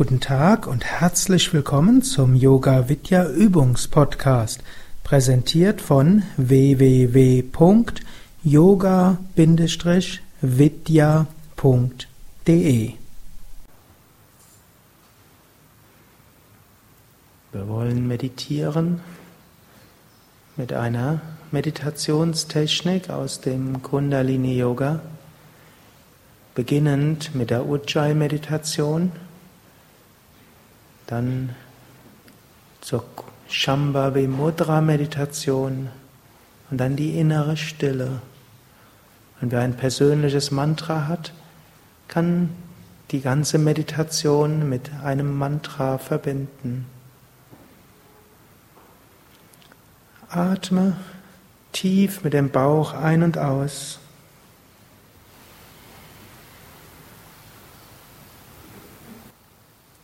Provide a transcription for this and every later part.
Guten Tag und herzlich willkommen zum Yoga Vidya Übungspodcast, präsentiert von www.yoga-vidya.de. Wir wollen meditieren mit einer Meditationstechnik aus dem Kundalini Yoga, beginnend mit der Ujjayi-Meditation dann zur Shambhavi Mudra Meditation und dann die innere Stille. Und wer ein persönliches Mantra hat, kann die ganze Meditation mit einem Mantra verbinden. Atme tief mit dem Bauch ein und aus.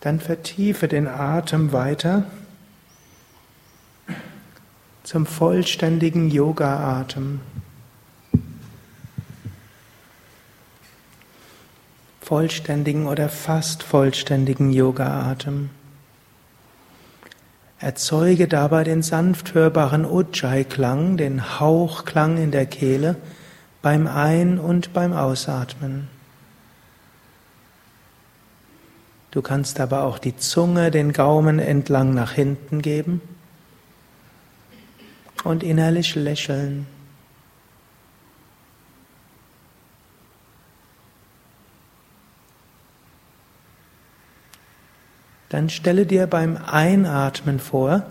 Dann vertiefe den Atem weiter zum vollständigen Yoga-Atem. Vollständigen oder fast vollständigen Yoga-Atem. Erzeuge dabei den sanft hörbaren Ujjayi-Klang, den Hauchklang in der Kehle beim Ein- und beim Ausatmen. Du kannst aber auch die Zunge den Gaumen entlang nach hinten geben und innerlich lächeln. Dann stelle dir beim Einatmen vor,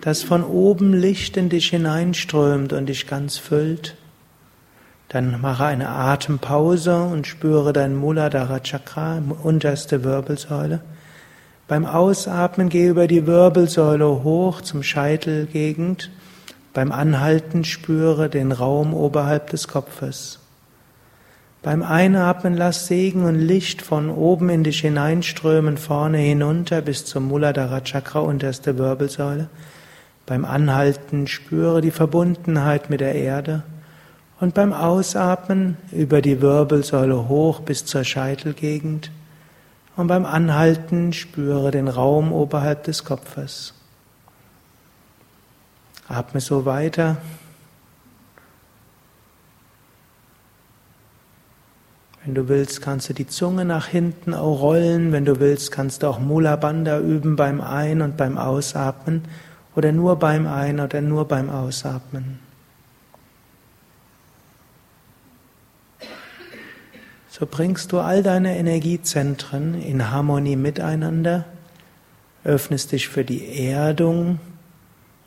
dass von oben Licht in dich hineinströmt und dich ganz füllt. Dann mache eine Atempause und spüre dein Muladhara Chakra, unterste Wirbelsäule. Beim Ausatmen gehe über die Wirbelsäule hoch zum Scheitelgegend. Beim Anhalten spüre den Raum oberhalb des Kopfes. Beim Einatmen lass Segen und Licht von oben in dich hineinströmen, vorne hinunter bis zum Muladhara Chakra, unterste Wirbelsäule. Beim Anhalten spüre die Verbundenheit mit der Erde. Und beim Ausatmen über die Wirbelsäule hoch bis zur Scheitelgegend. Und beim Anhalten spüre den Raum oberhalb des Kopfes. Atme so weiter. Wenn du willst, kannst du die Zunge nach hinten auch rollen. Wenn du willst, kannst du auch Mula Bandha üben beim Ein- und beim Ausatmen. Oder nur beim Ein- oder nur beim Ausatmen. So bringst du all deine Energiezentren in Harmonie miteinander, öffnest dich für die Erdung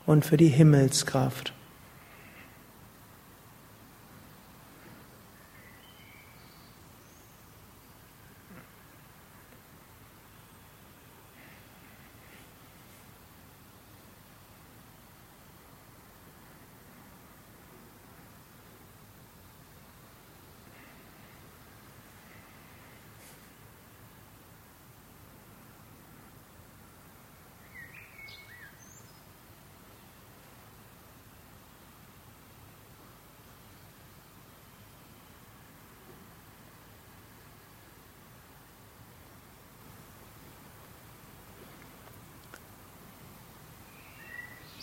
und für die Himmelskraft.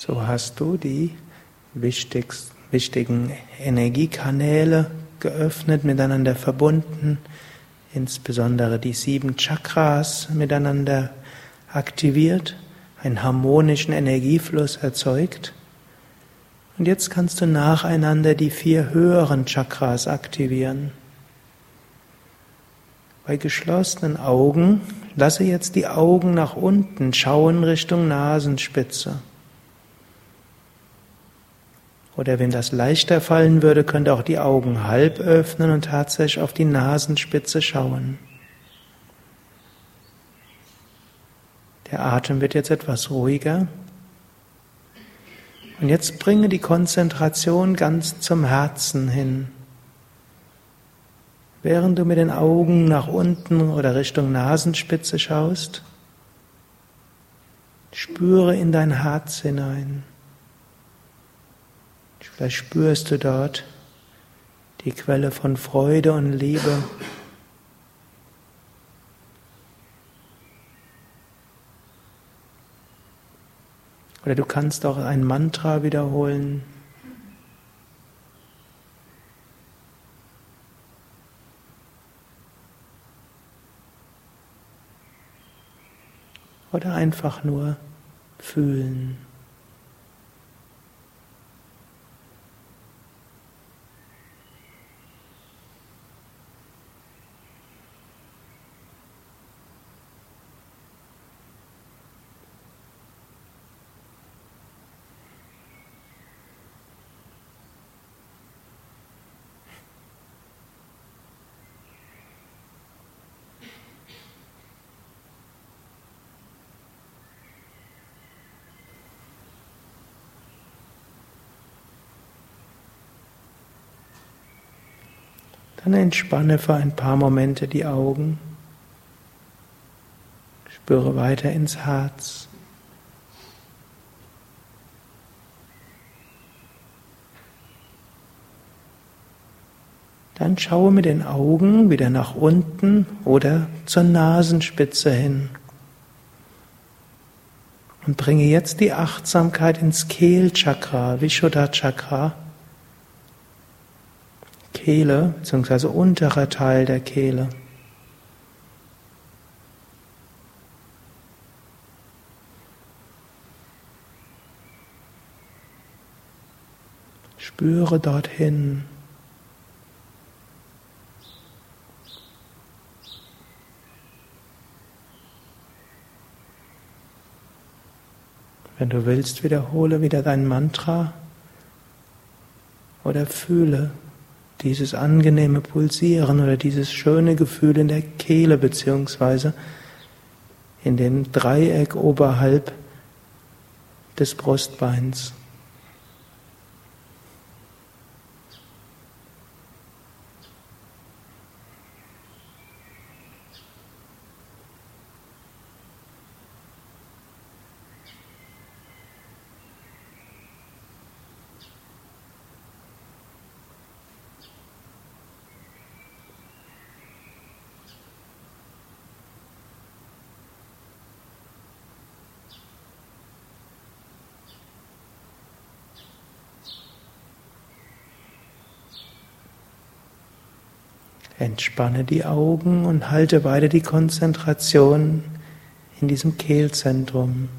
So hast du die wichtigen Energiekanäle geöffnet, miteinander verbunden, insbesondere die sieben Chakras miteinander aktiviert, einen harmonischen Energiefluss erzeugt. Und jetzt kannst du nacheinander die vier höheren Chakras aktivieren. Bei geschlossenen Augen lasse jetzt die Augen nach unten schauen Richtung Nasenspitze. Oder wenn das leichter fallen würde, könnte auch die Augen halb öffnen und tatsächlich auf die Nasenspitze schauen. Der Atem wird jetzt etwas ruhiger. Und jetzt bringe die Konzentration ganz zum Herzen hin. Während du mit den Augen nach unten oder Richtung Nasenspitze schaust, spüre in dein Herz hinein. Vielleicht spürst du dort die Quelle von Freude und Liebe. Oder du kannst auch ein Mantra wiederholen. Oder einfach nur fühlen. Dann entspanne für ein paar Momente die Augen. Spüre weiter ins Herz. Dann schaue mit den Augen wieder nach unten oder zur Nasenspitze hin. Und bringe jetzt die Achtsamkeit ins Kehlchakra, Vishuddha Chakra. Kehle, beziehungsweise unterer Teil der Kehle. Spüre dorthin. Wenn du willst, wiederhole wieder dein Mantra oder fühle dieses angenehme Pulsieren oder dieses schöne Gefühl in der Kehle beziehungsweise in dem Dreieck oberhalb des Brustbeins. Entspanne die Augen und halte weiter die Konzentration in diesem Kehlzentrum.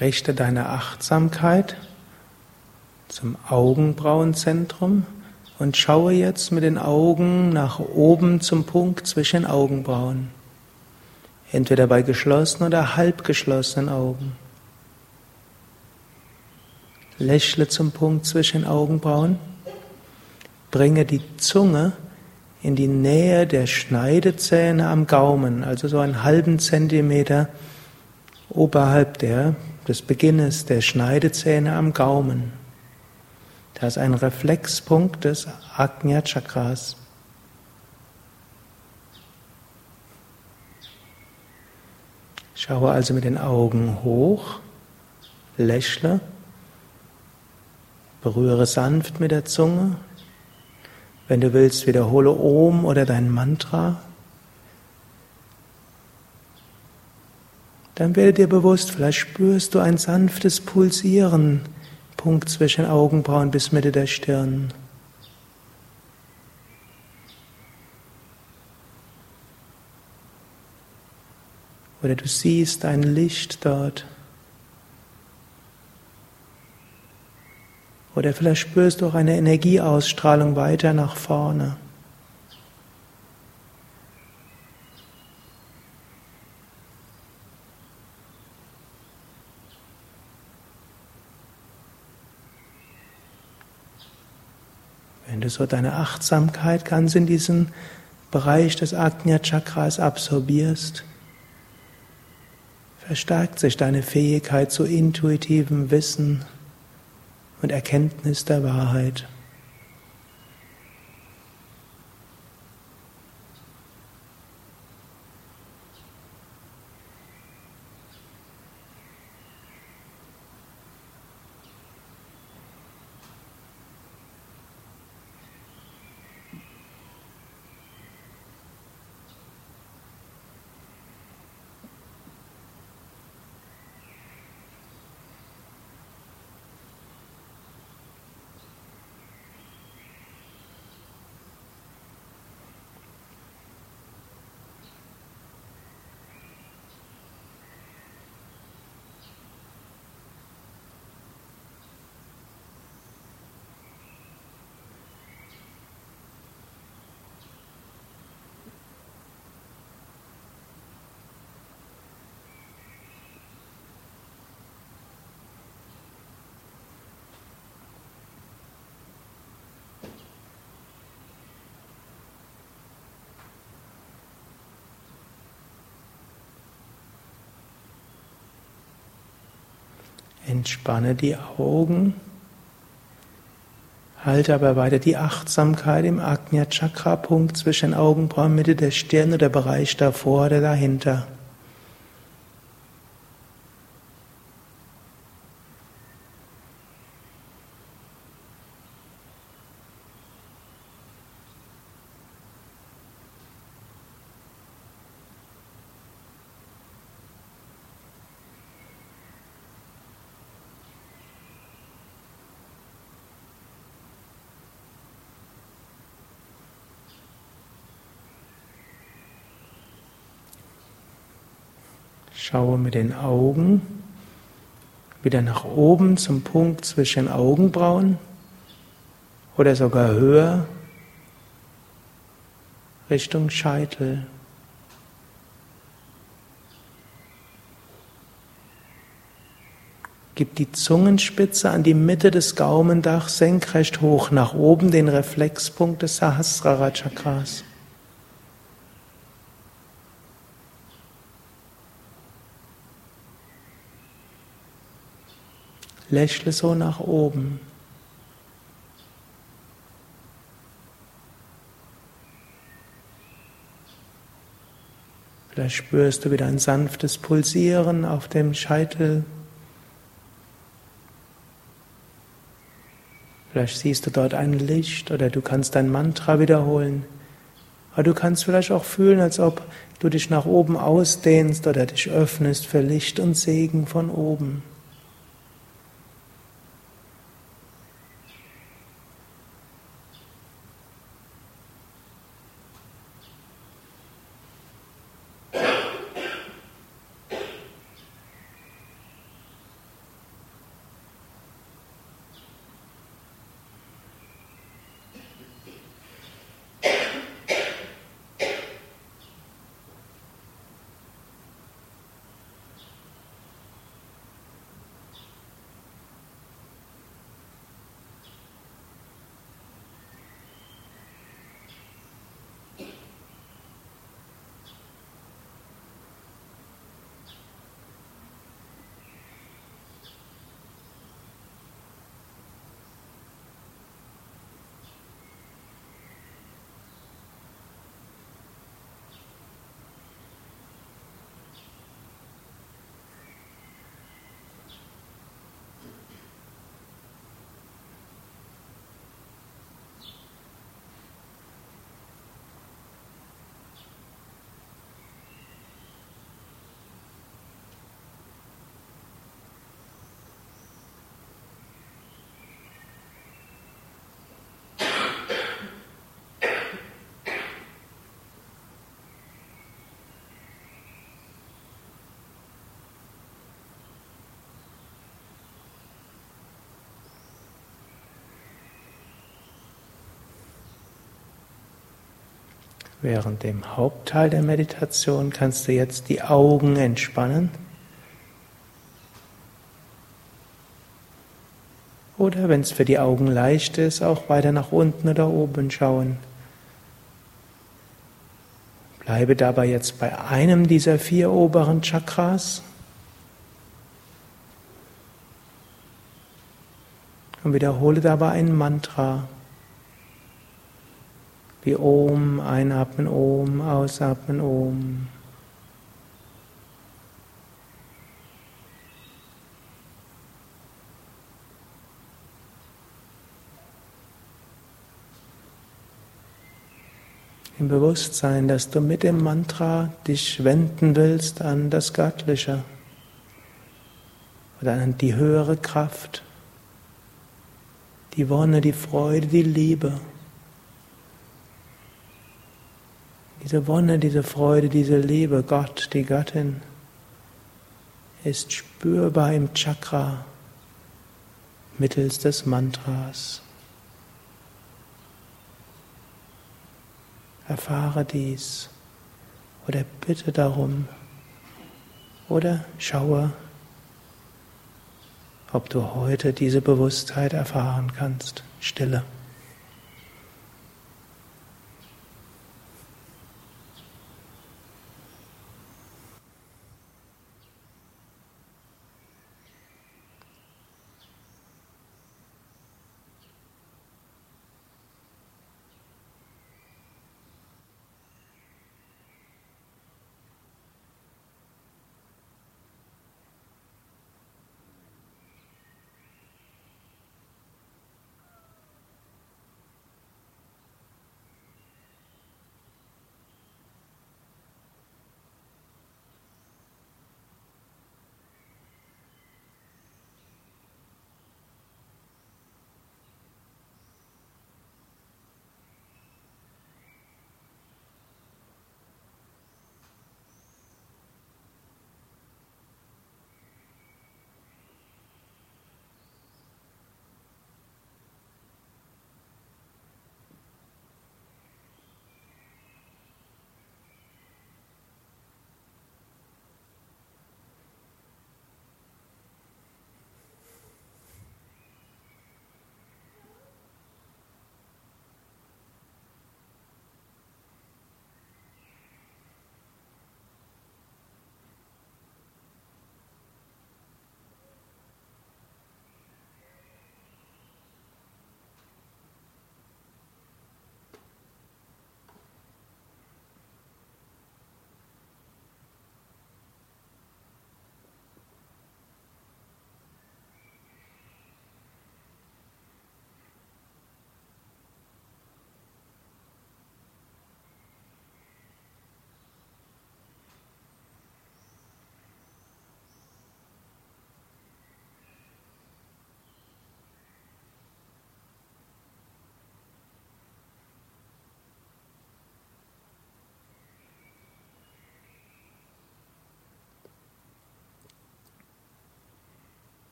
Richte deine Achtsamkeit zum Augenbrauenzentrum und schaue jetzt mit den Augen nach oben zum Punkt zwischen Augenbrauen. Entweder bei geschlossenen oder halb geschlossenen Augen. Lächle zum Punkt zwischen Augenbrauen. Bringe die Zunge in die Nähe der Schneidezähne am Gaumen, also so einen halben Zentimeter oberhalb der des Beginnes der Schneidezähne am Gaumen. Das ist ein Reflexpunkt des Ajna Chakras. Schaue also mit den Augen hoch, lächle, berühre sanft mit der Zunge. Wenn du willst, wiederhole Om oder dein Mantra. Dann werde dir bewusst, vielleicht spürst du ein sanftes Pulsieren, Punkt zwischen Augenbrauen bis Mitte der Stirn. Oder du siehst ein Licht dort. Oder vielleicht spürst du auch eine Energieausstrahlung weiter nach vorne. Du so deine Achtsamkeit ganz in diesen Bereich des Ajna Chakras absorbierst, verstärkt sich deine Fähigkeit zu intuitivem Wissen und Erkenntnis der Wahrheit. Entspanne die Augen. Halte aber weiter die Achtsamkeit im Agnya Chakra Punkt zwischen Augenbrauen, Mitte der Stirn oder Bereich davor oder dahinter. Schaue mit den Augen wieder nach oben zum Punkt zwischen Augenbrauen oder sogar höher Richtung Scheitel. Gib die Zungenspitze an die Mitte des Gaumendachs senkrecht hoch nach oben, den Reflexpunkt des Sahasrara Chakras. Lächle so nach oben. Vielleicht spürst du wieder ein sanftes Pulsieren auf dem Scheitel. Vielleicht siehst du dort ein Licht oder du kannst dein Mantra wiederholen. Aber du kannst vielleicht auch fühlen, als ob du dich nach oben ausdehnst oder dich öffnest für Licht und Segen von oben. Während dem Hauptteil der Meditation kannst du jetzt die Augen entspannen oder wenn es für die Augen leicht ist, auch weiter nach unten oder oben schauen. Bleibe dabei jetzt bei einem dieser vier oberen Chakras und wiederhole dabei ein Mantra. Wie Om, einatmen Om, ausatmen Om. Im Bewusstsein, dass du mit dem Mantra dich wenden willst an das Göttliche oder an die höhere Kraft, die Wonne, die Freude, die Liebe. Diese Wonne, diese Freude, diese Liebe, Gott, die Göttin, ist spürbar im Chakra mittels des Mantras. Erfahre dies oder bitte darum oder schaue, ob du heute diese Bewusstheit erfahren kannst. Stille.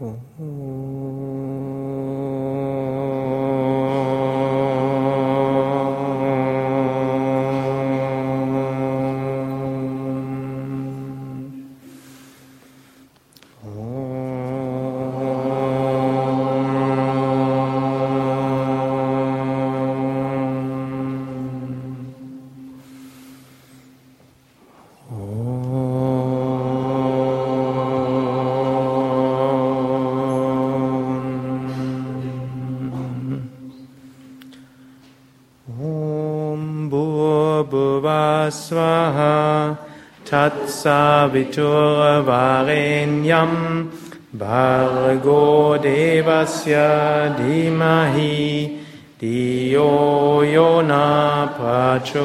うん。Bhuvasvaha Tatsaviturvarenyam Bhargo Devasya Dhimahi Diyo Yona Prachodayat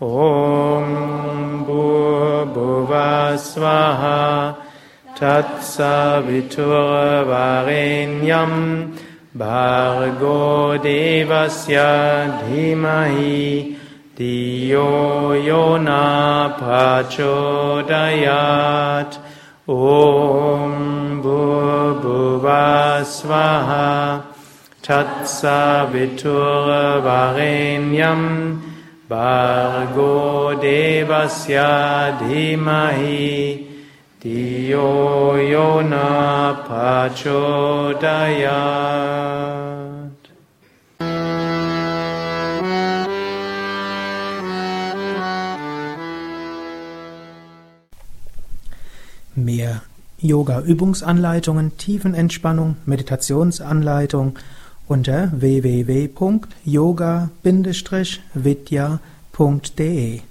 Om Bhuvasvaha Tatsaviturvarenyam Bhargo Devasya Dhimahi Diyo Yona Prachodayat Om Bhuvasvaha Tatsavitur Varenyam Bhargo Devasya Dhimahi Diyo Yona Prachodayat. Mehr Yoga-Übungsanleitungen, Tiefenentspannung, Meditationsanleitung unter www.yoga-vidya.de